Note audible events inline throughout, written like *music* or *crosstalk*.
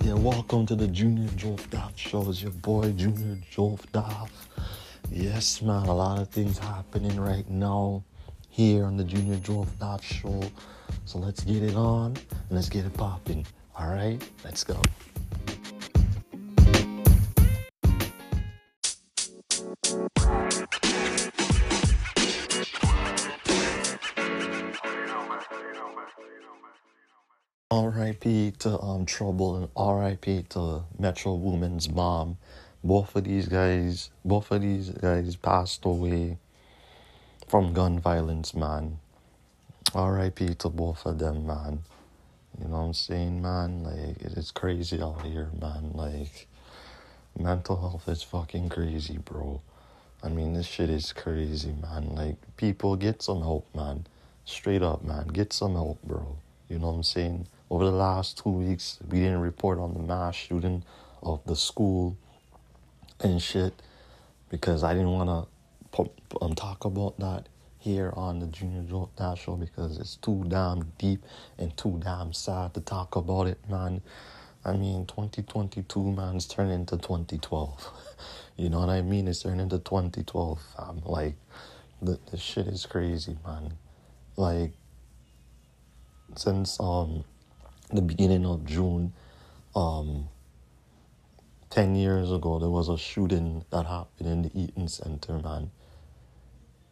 Yeah, welcome to the Junior Jolf Daff Show. It's your boy Junior Jolf Daff. Yes, man, a lot of things happening right now here on the Junior Jolf Daff Show. So let's get it on and let's get it popping. All right, let's go. R.I.P. to um Trouble and R.I.P. to Metro Woman's mom. Both of these guys, both of these guys passed away from gun violence, man. R.I.P. to both of them, man. You know what I'm saying, man? Like it is crazy out here, man. Like mental health is fucking crazy, bro. I mean, this shit is crazy, man. Like people get some help, man. Straight up, man. Get some help, bro. You know what I'm saying? Over the last two weeks, we didn't report on the mass shooting of the school and shit because I didn't want to um, talk about that here on the Junior Dash Show because it's too damn deep and too damn sad to talk about it, man. I mean, 2022, man, turning into 2012. *laughs* you know what I mean? It's turning into 2012, fam. Like, the, the shit is crazy, man. Like, since um the beginning of June, um, 10 years ago, there was a shooting that happened in the Eaton Center, man.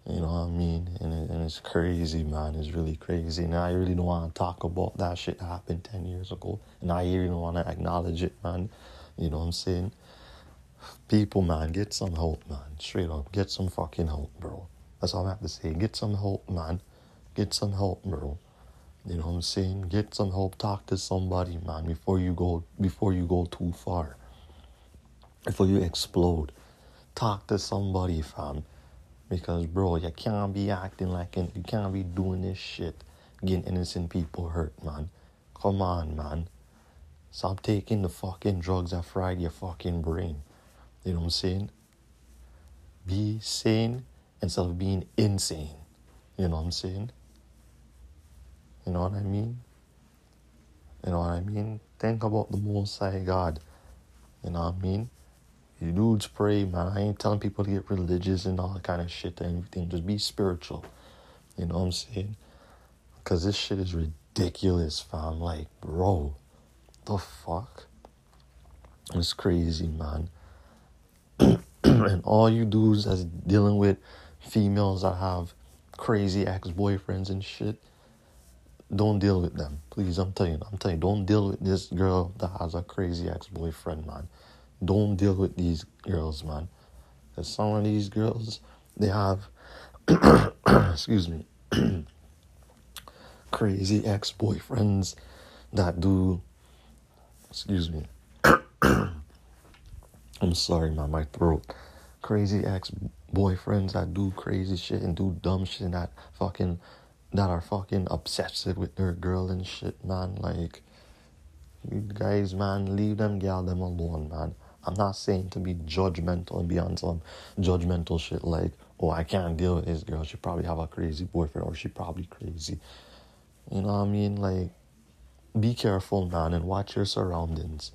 You know what I mean? And, it, and it's crazy, man. It's really crazy. And I really don't want to talk about that shit that happened 10 years ago. And I even want to acknowledge it, man. You know what I'm saying? People, man, get some help, man. Straight up, get some fucking help, bro. That's all I have to say. Get some help, man. Get some help, bro. You know what I'm saying? Get some help. Talk to somebody, man, before you go before you go too far. Before you explode. Talk to somebody, fam. Because bro, you can't be acting like it. You can't be doing this shit, getting innocent people hurt, man. Come on, man. Stop taking the fucking drugs that fried your fucking brain. You know what I'm saying? Be sane instead of being insane. You know what I'm saying? You know what I mean? You know what I mean? Think about the Most High God. You know what I mean? You dudes pray, man. I ain't telling people to get religious and all that kind of shit and everything. Just be spiritual. You know what I'm saying? Because this shit is ridiculous, fam. Like, bro, the fuck? It's crazy, man. *clears throat* and all you dudes that's dealing with females that have crazy ex boyfriends and shit don't deal with them. Please, I'm telling you, I'm telling you, don't deal with this girl that has a crazy ex boyfriend, man. Don't deal with these girls, man. Because some of these girls, they have, *coughs* excuse me, *coughs* crazy ex boyfriends that do, excuse me, *coughs* I'm sorry, man, my throat. Crazy ex boyfriends that do crazy shit and do dumb shit and that fucking that are fucking obsessive with their girl and shit, man. Like, you guys, man, leave them gal them alone, man. I'm not saying to be judgmental and be on some judgmental shit like, oh, I can't deal with this girl. She probably have a crazy boyfriend or she probably crazy. You know what I mean? Like, be careful, man, and watch your surroundings.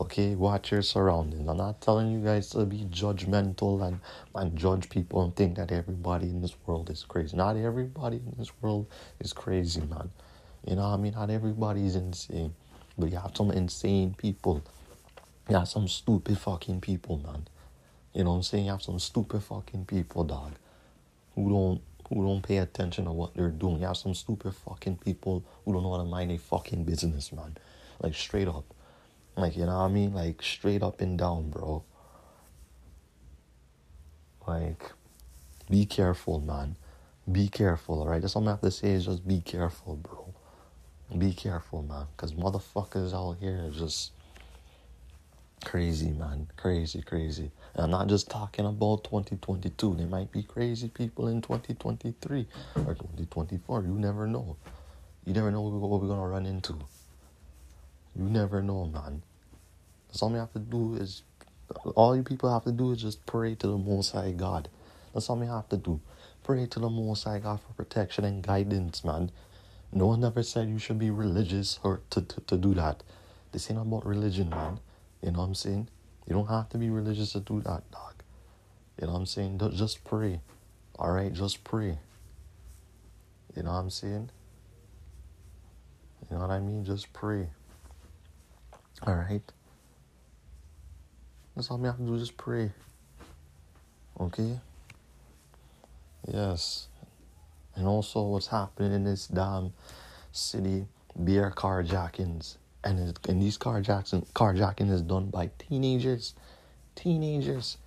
Okay, watch your surroundings. I'm not telling you guys to be judgmental and, and judge people and think that everybody in this world is crazy. Not everybody in this world is crazy, man. You know I mean? Not everybody is insane. But you have some insane people. You have some stupid fucking people, man. You know what I'm saying? You have some stupid fucking people, dog. Who don't who don't pay attention to what they're doing. You have some stupid fucking people who don't know how to mind their fucking business, man. Like straight up. Like, you know what I mean? Like, straight up and down, bro. Like, be careful, man. Be careful, alright? That's all I have to say is just be careful, bro. Be careful, man. Because motherfuckers out here are just crazy, man. Crazy, crazy. And I'm not just talking about 2022. There might be crazy people in 2023 or 2024. You never know. You never know what we're going to run into. You never know, man. That's all we have to do is, all you people have to do is just pray to the Most High God. That's all we have to do. pray to the Most High God for protection and guidance, man. No one ever said you should be religious or to, to, to do that. This ain't about religion, man. You know what I'm saying? You don't have to be religious to do that, dog. You know what I'm saying? Just pray. All right, just pray. You know what I'm saying? You know what I mean? Just pray. All right. That's all we have to do. Just pray. Okay. Yes. And also, what's happening in this damn city? Beer carjackings, and it, and these carjacking carjacking is done by teenagers. Teenagers.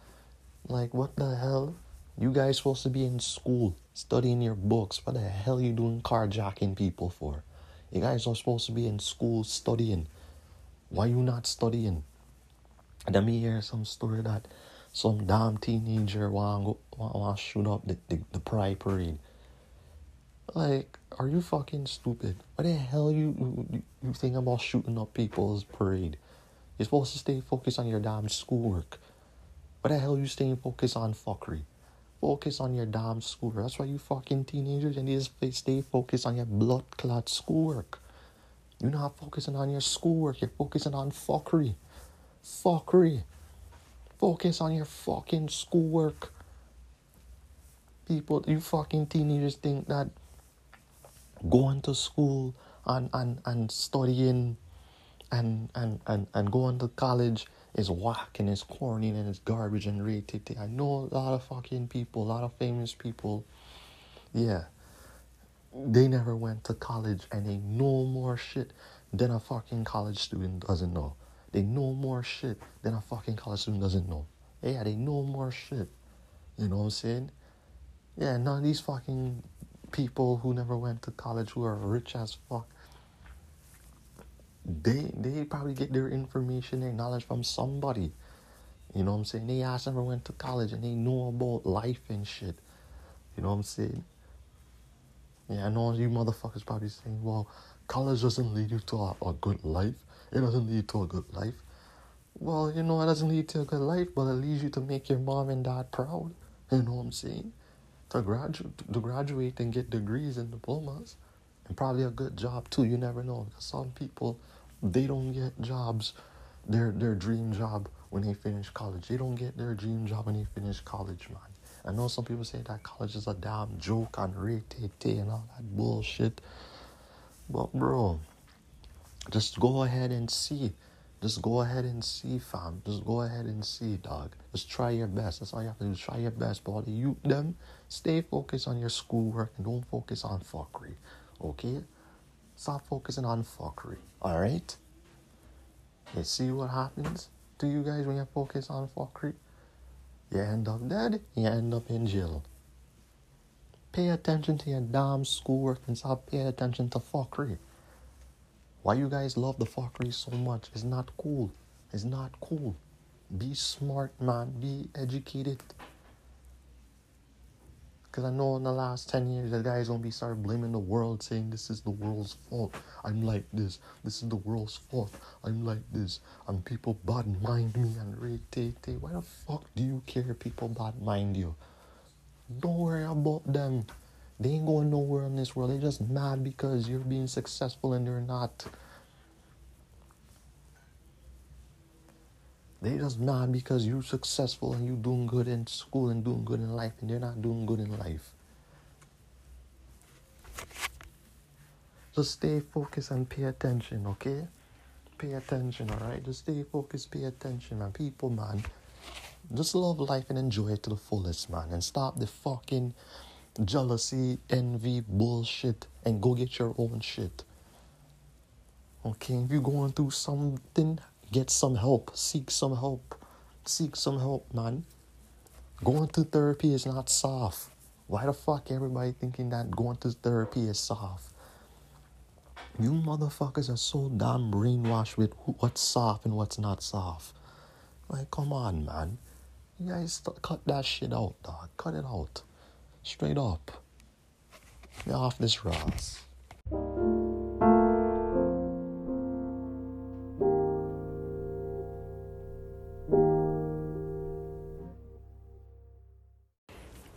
Like what the hell? You guys supposed to be in school studying your books. What the hell you doing carjacking people for? You guys are supposed to be in school studying. Why you not studying? Let me hear some story that some damn teenager want go want, want shoot up the, the, the pride parade. Like, are you fucking stupid? What the hell you, you you think about shooting up people's parade? You're supposed to stay focused on your damn schoolwork. What the hell you staying focused on fuckery? Focus on your damn schoolwork. That's why you fucking teenagers and just stay focused on your blood clot schoolwork. You're not focusing on your schoolwork. You're focusing on fuckery. Fuckery. Focus on your fucking schoolwork. People, you fucking teenagers think that going to school and, and, and studying and, and, and, and going to college is whack and it's corny and it's garbage and rated. I know a lot of fucking people, a lot of famous people. Yeah. They never went to college and they know more shit than a fucking college student doesn't know. They know more shit than a fucking college student doesn't know. Yeah, they know more shit. You know what I'm saying? Yeah, none of these fucking people who never went to college who are rich as fuck they they probably get their information, their knowledge from somebody. You know what I'm saying? They ass never went to college and they know about life and shit. You know what I'm saying? Yeah, I know you motherfuckers probably saying, well, college doesn't lead you to a, a good life. It doesn't lead to a good life. Well, you know, it doesn't lead to a good life, but it leads you to make your mom and dad proud. You know what I'm saying? To graduate, to graduate and get degrees and diplomas, and probably a good job too. You never know. Because some people they don't get jobs, their their dream job when they finish college. They don't get their dream job when they finish college, man. I know some people say that college is a damn joke and rate and all that bullshit. But bro, just go ahead and see. Just go ahead and see, fam. Just go ahead and see, dog. Just try your best. That's all you have to do. Try your best, but you them stay focused on your schoolwork and don't focus on fuckery. Okay? Stop focusing on fuckery. Alright? You see what happens to you guys when you focus on fuckery? You end up dead, you end up in jail. Pay attention to your damn schoolwork and stop paying attention to fuckery. Why you guys love the fuckery so much? It's not cool. It's not cool. Be smart, man. Be educated. Because I know in the last 10 years, the guys gonna be start blaming the world, saying this is the world's fault. I'm like this. This is the world's fault. I'm like this. And people bad mind me and rate Why the fuck do you care people bad mind you? Don't worry about them. They ain't going nowhere in this world. They're just mad because you're being successful and they're not. They just mad because you're successful and you're doing good in school and doing good in life and they're not doing good in life. Just stay focused and pay attention, okay? Pay attention, alright? Just stay focused, pay attention, man. People, man. Just love life and enjoy it to the fullest, man. And stop the fucking jealousy, envy, bullshit, and go get your own shit. Okay, if you're going through something, Get some help. Seek some help. Seek some help, man. Going to therapy is not soft. Why the fuck everybody thinking that going to therapy is soft? You motherfuckers are so damn brainwashed with what's soft and what's not soft. Like, come on, man. You guys cut that shit out, dog. Cut it out. Straight up. Get off this Ross.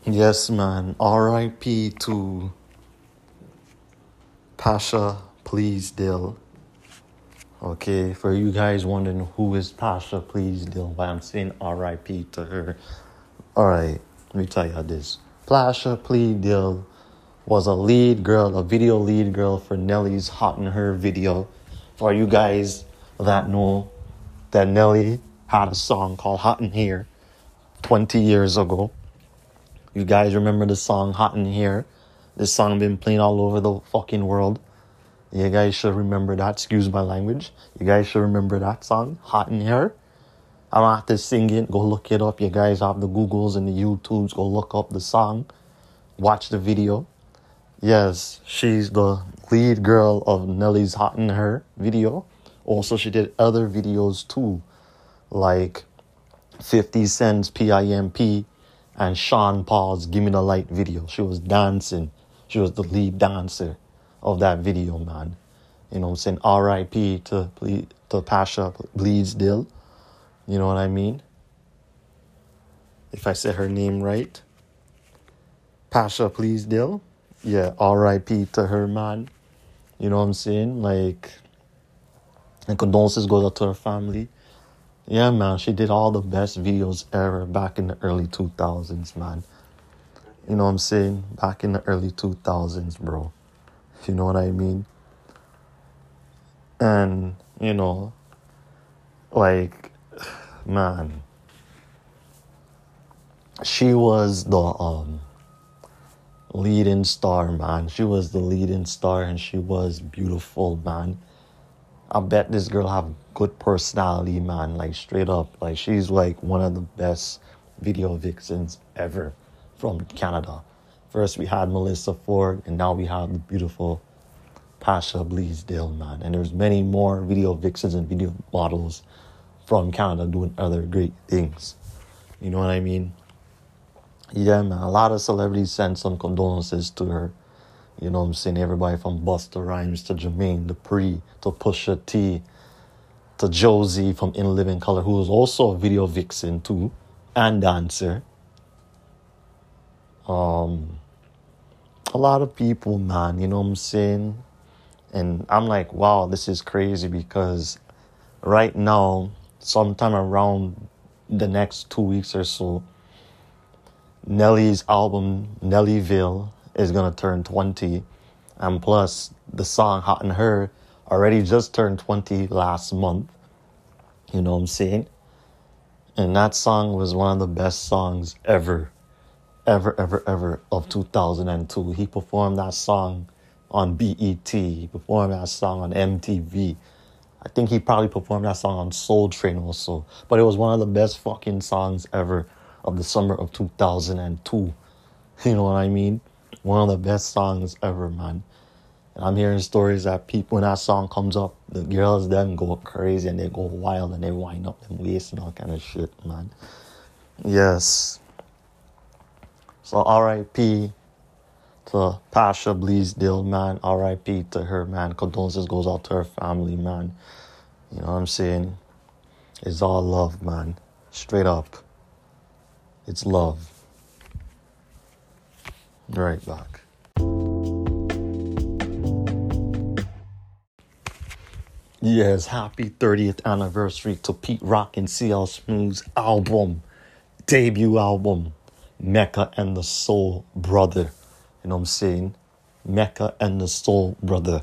Yes, man. R.I.P. to Pasha Bleasdale. Okay, for you guys wondering who is Pasha Bleasdale, why I'm saying R.I.P. to her. Alright, let me tell you this. Pasha Bleasdale was a lead girl, a video lead girl for Nelly's Hot in Here video. For you guys that know that Nelly had a song called Hot in Here 20 years ago. You guys remember the song Hot in Here? This song been playing all over the fucking world. You guys should remember that. Excuse my language. You guys should remember that song, Hot in Here. I don't have to sing it. Go look it up. You guys have the Googles and the YouTubes. Go look up the song. Watch the video. Yes, she's the lead girl of Nelly's Hot in Here video. Also, she did other videos too, like 50 Cent's PIMP and Sean Paul's Give Me the Light video. She was dancing. She was the lead dancer of that video, man. You know I'm saying? R.I.P. to, to Pasha Bleasdale. You know what I mean? If I said her name right. Pasha please, Dill. Yeah, R.I.P. to her, man. You know what I'm saying? Like, and condolences goes out to her family. Yeah, man, she did all the best videos ever back in the early 2000s, man. You know what I'm saying? Back in the early 2000s, bro. You know what I mean? And, you know, like, man, she was the um leading star, man. She was the leading star and she was beautiful, man. I bet this girl have good personality, man. Like straight up, like she's like one of the best video vixens ever from Canada. First we had Melissa Ford, and now we have the beautiful Pasha Bleasdale, man. And there's many more video vixens and video models from Canada doing other great things. You know what I mean? Yeah, man. A lot of celebrities sent some condolences to her. You know what I'm saying? Everybody from Busta Rhymes to Jermaine Dupri to Pusha T to Josie from In Living Color, who was also a video vixen too and dancer. Um, a lot of people, man, you know what I'm saying? And I'm like, wow, this is crazy because right now, sometime around the next two weeks or so, Nelly's album, Nellyville, is gonna turn 20. And plus, the song Hot in Here already just turned 20 last month. You know what I'm saying? And that song was one of the best songs ever, ever, ever, ever of 2002. He performed that song on BET, he performed that song on MTV. I think he probably performed that song on Soul Train also. But it was one of the best fucking songs ever of the summer of 2002. *laughs* You know what I mean? One of the best songs ever, man. And I'm hearing stories that people, when that song comes up, the girls then go crazy and they go wild and they wind up and waist and all kind of shit, man. Yes. So R.I.P. to Pasha Bleasdale, man. R.I.P. to her, man. Condolences goes out to her family, man. You know what I'm saying? It's all love, man. Straight up. It's love. Right back. Yes, happy 30th anniversary to Pete Rock and CL Smooth's album, debut album, Mecca and the Soul Brother. You know what I'm saying? Mecca and the Soul Brother.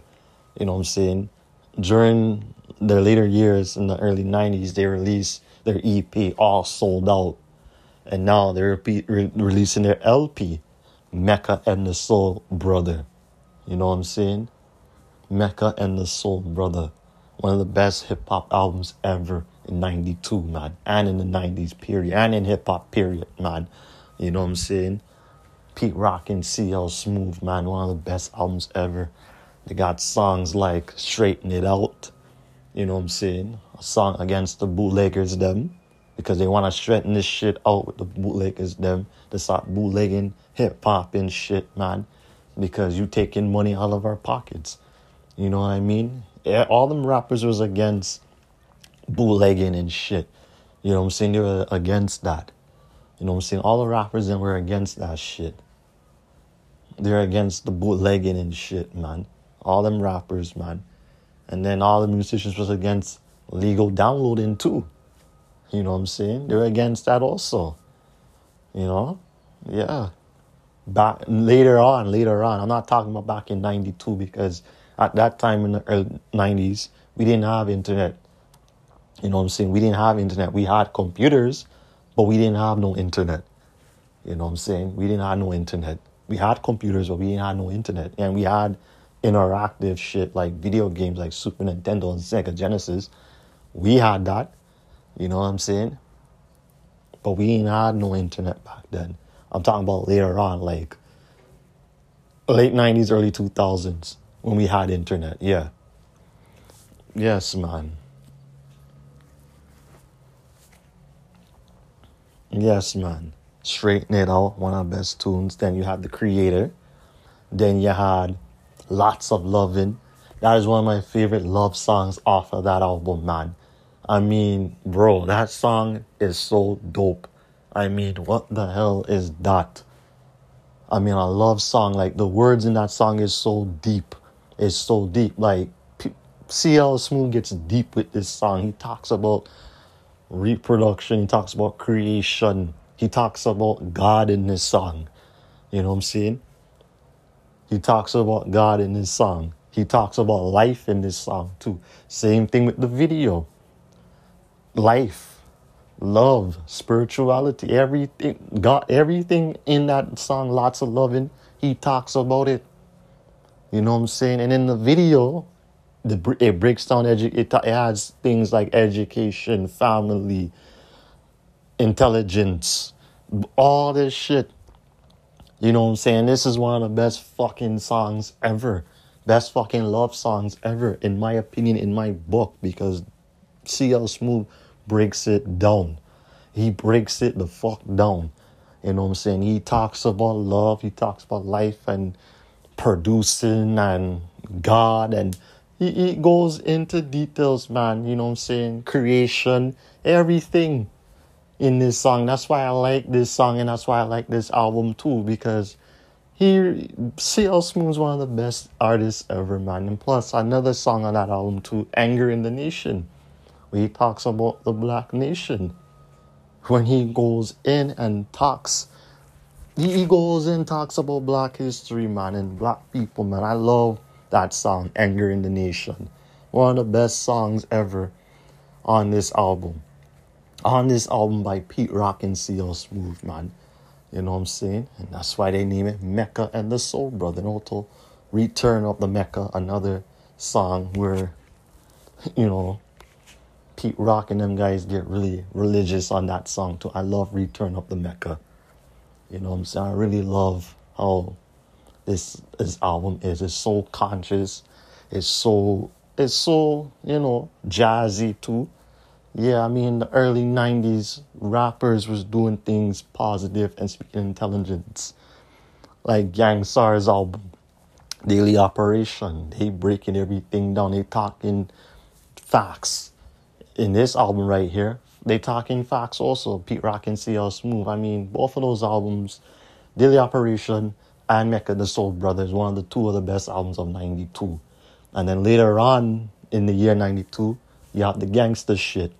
You know what I'm saying? During their later years in the early 90s, they released their EP, All Souled Out. And now they're re- releasing their LP, Mecca and the Soul Brother. You know what I'm saying? Mecca and the Soul Brother one of the best hip hop albums ever in 92, man. And in the 90s period. And in hip hop period, man. You know what I'm saying? Pete Rock and CL Smooth, man. One of the best albums ever. They got songs like Straighten It Out. You know what I'm saying? A song against the bootleggers, them. Because they want to straighten this shit out with the bootleggers, them. They start bootlegging hip hop and shit, man. Because you taking money out of our pockets. You know what I mean? all them rappers was against bootlegging and shit. You know what I'm saying? They were against that. You know what I'm saying? All the rappers then were against that shit. They're against the bootlegging and shit, man. All them rappers, man. And then all the musicians was against legal downloading too. You know what I'm saying? They're against that also. You know? Yeah. Back later on, later on. I'm not talking about back in 92 because at that time in the early 90s, we didn't have internet. You know what I'm saying? We didn't have internet. We had computers, but we didn't have no internet. You know what I'm saying? We didn't have no internet. We had computers, but we didn't have no internet. And we had interactive shit like video games like Super Nintendo and Sega Genesis. We had that. You know what I'm saying? But we ain't had no internet back then. I'm talking about later on, like late 90s, early 2000s, when we had internet. Yeah. Yes, man. Yes, man. Straighten It Out, one of the best tunes. Then you had The Creator. Then you had Lots of Loving. That is one of my favorite love songs off of that album, man. I mean, bro, that song is so dope. I mean, what the hell is that? I mean, a love song. Like the words in that song is so deep. It's so deep. Like CL Smooth gets deep with this song. He talks about reproduction. He talks about creation. He talks about God in this song. You know what I'm saying? He talks about God in this song. He talks about life in this song too. Same thing with the video life, love, spirituality, everything, God, everything in that song, lots of loving, he talks about it. You know what I'm saying? And in the video, the it breaks down edu- it, it adds things like education, family, intelligence, all this shit. You know what I'm saying? This is one of the best fucking songs ever. Best fucking love songs ever, in my opinion, in my book, because CL Smooth breaks it down. He breaks it the fuck down. You know what I'm saying? He talks about love, he talks about life and producing and God and he, he goes into details, man. You know what I'm saying? Creation, everything in this song. That's why I like this song and that's why I like this album too, because he CL Smooth is one of the best artists ever, man. And plus another song on that album too, Anger in the Nation where he talks about the black nation. When he goes in and talks, he goes in talks about black history, man, and black people, man. I love that song, Anger in the Nation. One of the best songs ever on this album. On this album by Pete Rock and CL Smooth, man. You know what I'm saying? And that's why they name it Mecca and the Soul Brother. Also Return of the Mecca, another song where, *laughs* you know, Pete Rock and them guys get really religious on that song too. I love Return of the Mecca. You know what I'm saying? I really love how this this album is. It's so conscious. It's so it's so, you know, jazzy too. Yeah, I mean the early nineties rappers was doing things positive and speaking intelligence. Like Gang Starr's album, Daily Operation. They breaking everything down. They talking facts in this album right here, they talking facts also. Pete Rock and CL Smooth. I mean, both of those albums, Daily Operation and Mecca the Soul Brothers, one of the two of the best albums of '92. And then later on in the year '92, you have the gangster shit.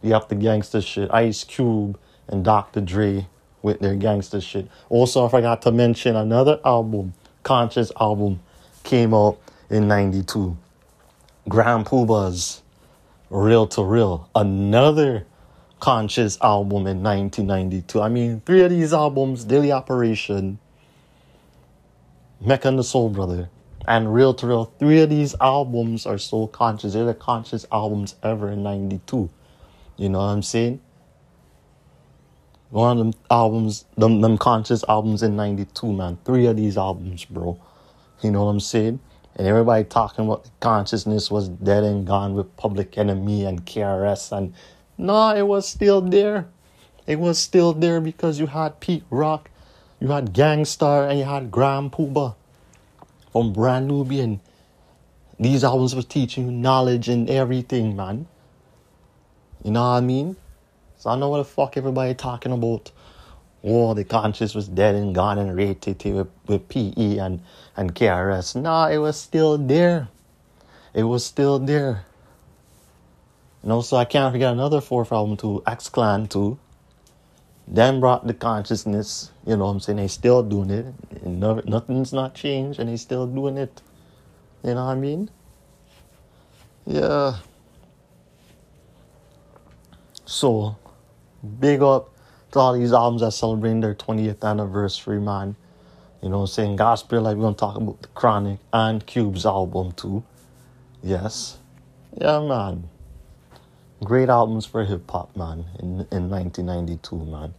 You have the gangster shit. Ice Cube and Dr. Dre with their gangster shit. Also, I forgot to mention another album, Conscious album, came out in '92. Grand Puba's Reel to Reel, another conscious album in 1992. I mean, three of these albums, Daily Operation, Mecca and the Soul Brother, and Reel to Reel, three of these albums are so conscious. They're the conscious albums ever in 92. You know what I'm saying? One of them albums, them, them conscious albums in 92, man. Three of these albums, bro. You know what I'm saying? and everybody talking about consciousness was dead and gone with Public Enemy and KRS, and no, it was still there. It was still there because you had Pete Rock, you had Gang Starr, and you had Grand Puba from Brand Nubian. These albums were teaching you knowledge and everything, man. You know what I mean? So I know what the fuck everybody talking about. Oh, the conscience was dead and gone and rated with, with PE and, and KRS. Nah, it was still there. It was still there. And also, I can't forget another fourth album too, X Clan too. Then brought the consciousness, you know what I'm saying? They still doing it. No, nothing's not changed and they still doing it. You know what I mean? Yeah. So, big up to all these albums that celebrating their 20th anniversary, man. You know what I'm saying? Gospel, like we're gonna talk about the Chronic and Cube's album too. Yes. Yeah, man. Great albums for hip hop, man, in, in 1992, man.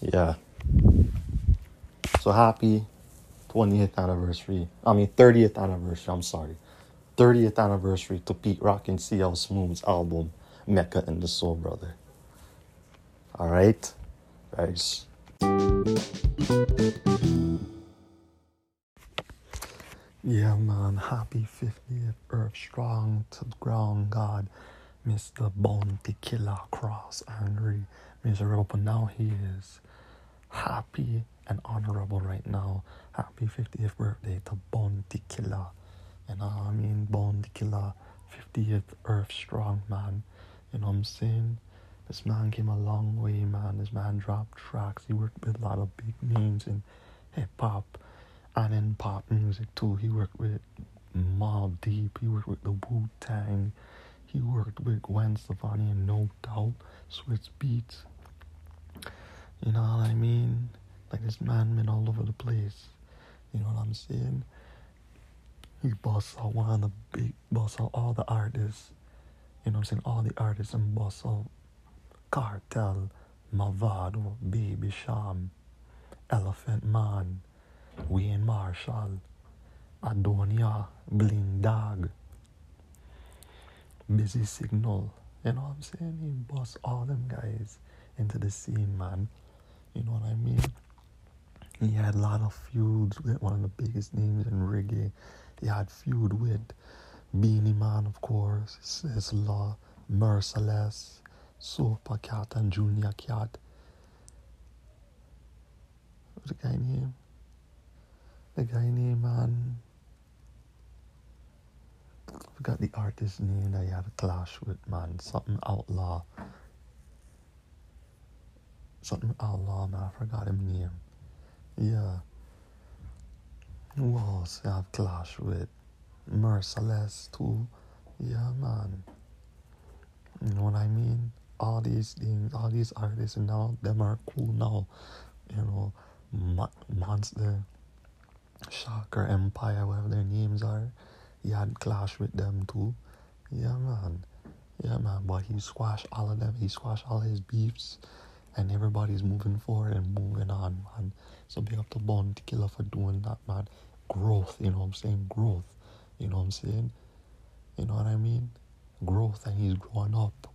Yeah. So happy 20th anniversary. I mean, 30th anniversary, I'm sorry. 30th anniversary to Pete Rock and CL Smooth's album, Mecca and the Soul Brother. All right, guys. Yeah, man. Happy 50th Earth Strong to the ground, God. Mr. Bounty Killer Cross Angry, miserable, but now he is happy and honorable right now. Happy 50th birthday to Bounty. And I mean, Bounty Killer, 50th Earth Strong, man. You know what I'm saying? This man came a long way, man. This man dropped tracks. He worked with a lot of big names in hip hop and in pop music too. He worked with Mobb Deep. He worked with the Wu Tang. He worked with Gwen Stefani and No Doubt, Swizz Beatz. You know what I mean? Like this man been all over the place. You know what I'm saying? He busts out one of the big, busts out all the artists. You know what I'm saying? All the artists and busts out Cartel, Mavado, Baby Cham, Elephant Man, Wayne Marshall, Aidonia, Bling Dawg, Busy Signal. You know what I'm saying? He busts all them guys into the scene, man. You know what I mean? He had a lot of feuds with one of the biggest names in reggae. He had feud with Beenie Man, of course, Sizzla, Merciless, Super Cat, and Junior Cat. What's the guy name? The guy name, man. I forgot the artist name that he had a clash with, man. Something outlaw. Something outlaw, man. I forgot his name. Yeah. Who else I have clash with? Merciless too. Yeah, man. You know what I mean? All these things, all these artists now, them are cool now. You know, Mo- Monster, Shocker, Empire, whatever their names are. He had clash with them too. Yeah, man. Yeah, man. But he squashed all of them. He squashed all his beefs. And everybody's moving forward and moving on, man. So big up to Bounty Killer for doing that, man. Growth, you know what I'm saying? Growth. You know what I'm saying? You know what I mean? Growth and he's growing up.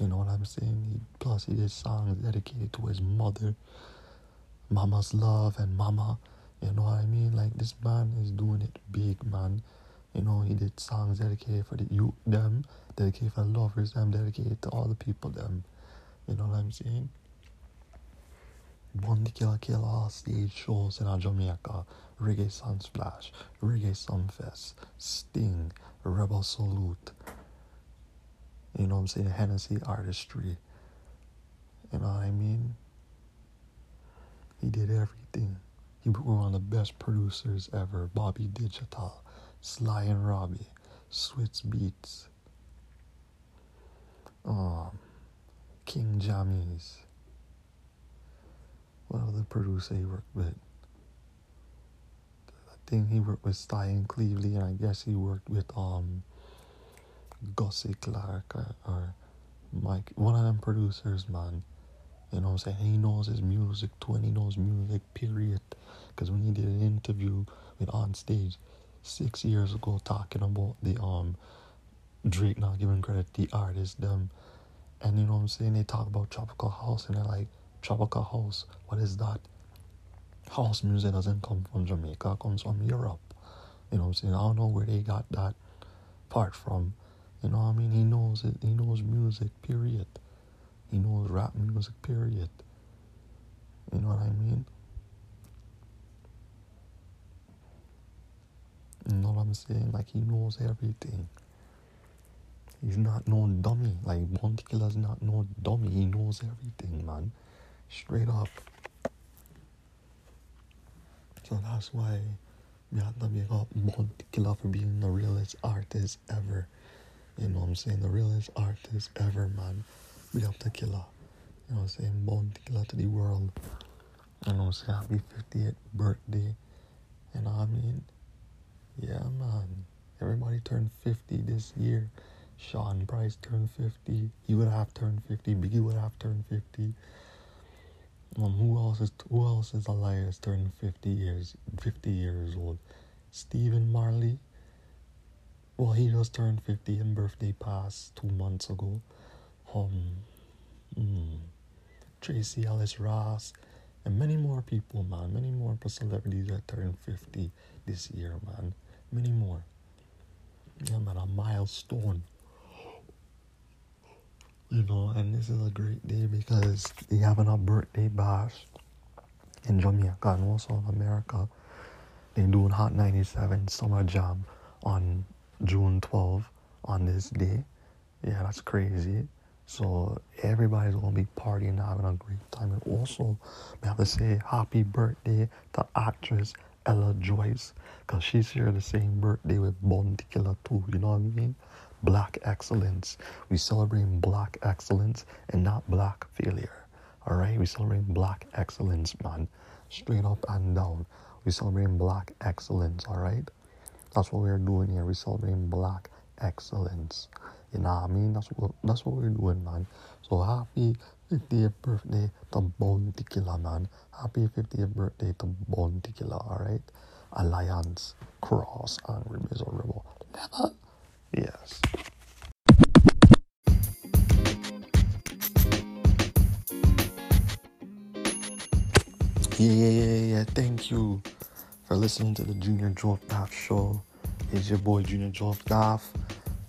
You know what I'm saying? He, plus he did songs dedicated to his mother, Mama's love and Mama. You know what I mean? Like this man is doing it big, man. You know, he did songs dedicated for the youth, them, dedicated for the lovers, them, dedicated to all the people, them. You know what I'm saying? Bounty Killer Killer all stage shows in Jamaica, Reggae Sunsplash, Reggae Sunfest, Sting, Rebel Salute. You know what I'm saying? Hennessy Artistry. You know what I mean? He did everything. He was one of the best producers ever. Bobby Digital, Sly and Robbie, Swizz Beatz, um, King Jammies. What other producer he worked with? I think he worked with Steely and Clevie, and I guess he worked with um Gussie Clarke or, or Mike, one of them producers, man. You know what I'm saying? He knows his music too, and he knows music, period. Because when he did an interview with On Stage six years ago talking about the um Drake not giving credit the artist, them, and you know what I'm saying? They talk about Tropical House, and they're like, Tropical House, what is that? House music doesn't come from Jamaica, comes from Europe. You know what I'm saying? I don't know where they got that part from. You know what I mean? He knows it. He knows music. Period. He knows rap music, period. You know what I mean? You know what I'm saying? Like he knows everything. He's not no dummy. Like Bounty Killer's not no dummy. He knows everything, man. Straight up. So that's why we have to big up Bounty Killer for being the realest artist ever. You know what I'm saying? The realest artist ever, man. We have to killer. You know what I'm saying? Bounty Killer to the world. You know what I'm saying? Happy 50th birthday. You know what I mean? Yeah, man. Everybody turned 50 this year. Sean Price turned 50. He would have turned 50. Biggie would have turned 50. Um, who else is who else is alive turning 50 years 50 years old? Stephen Marley. Well, he just turned 50 and birthday passed two months ago. Um, mm, Tracee Ellis Ross, and many more people, man. Many more celebrities that turned 50 this year, man. Many more. Yeah, man, a milestone. You know, and this is a great day because they having a birthday bash in Jamaica and also in America. They're doing Hot 97 Summer Jam on June 12 on this day. Yeah, that's crazy. So everybody's gonna be partying, having a great time. And also, we have to say happy birthday to actress Ella Joyce, cause she shared the same birthday with Bounty Killer too. You know what I mean? Black excellence. We celebrate black excellence and not black failure. All right, we celebrate black excellence, man. Straight up and down. We celebrate black excellence. All right, that's what we're doing here. We celebrate black excellence. You know what I mean? That's what that's what we're doing, man. So happy 50th birthday to Bounty Killer, man. Happy 50th birthday to Bounty Killer, alright? Alliance, Cross, Angry Miserable. Never. Yes. Yeah, yeah, yeah, yeah. Thank you for listening to the Junior Joe Daff Show. It's your boy Junior Joe Daff.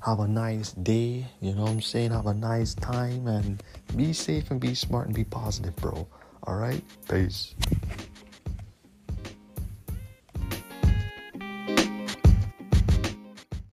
Have a nice day. You know what I'm saying? Have a nice time and be safe and be smart and be positive, bro. All right? Peace.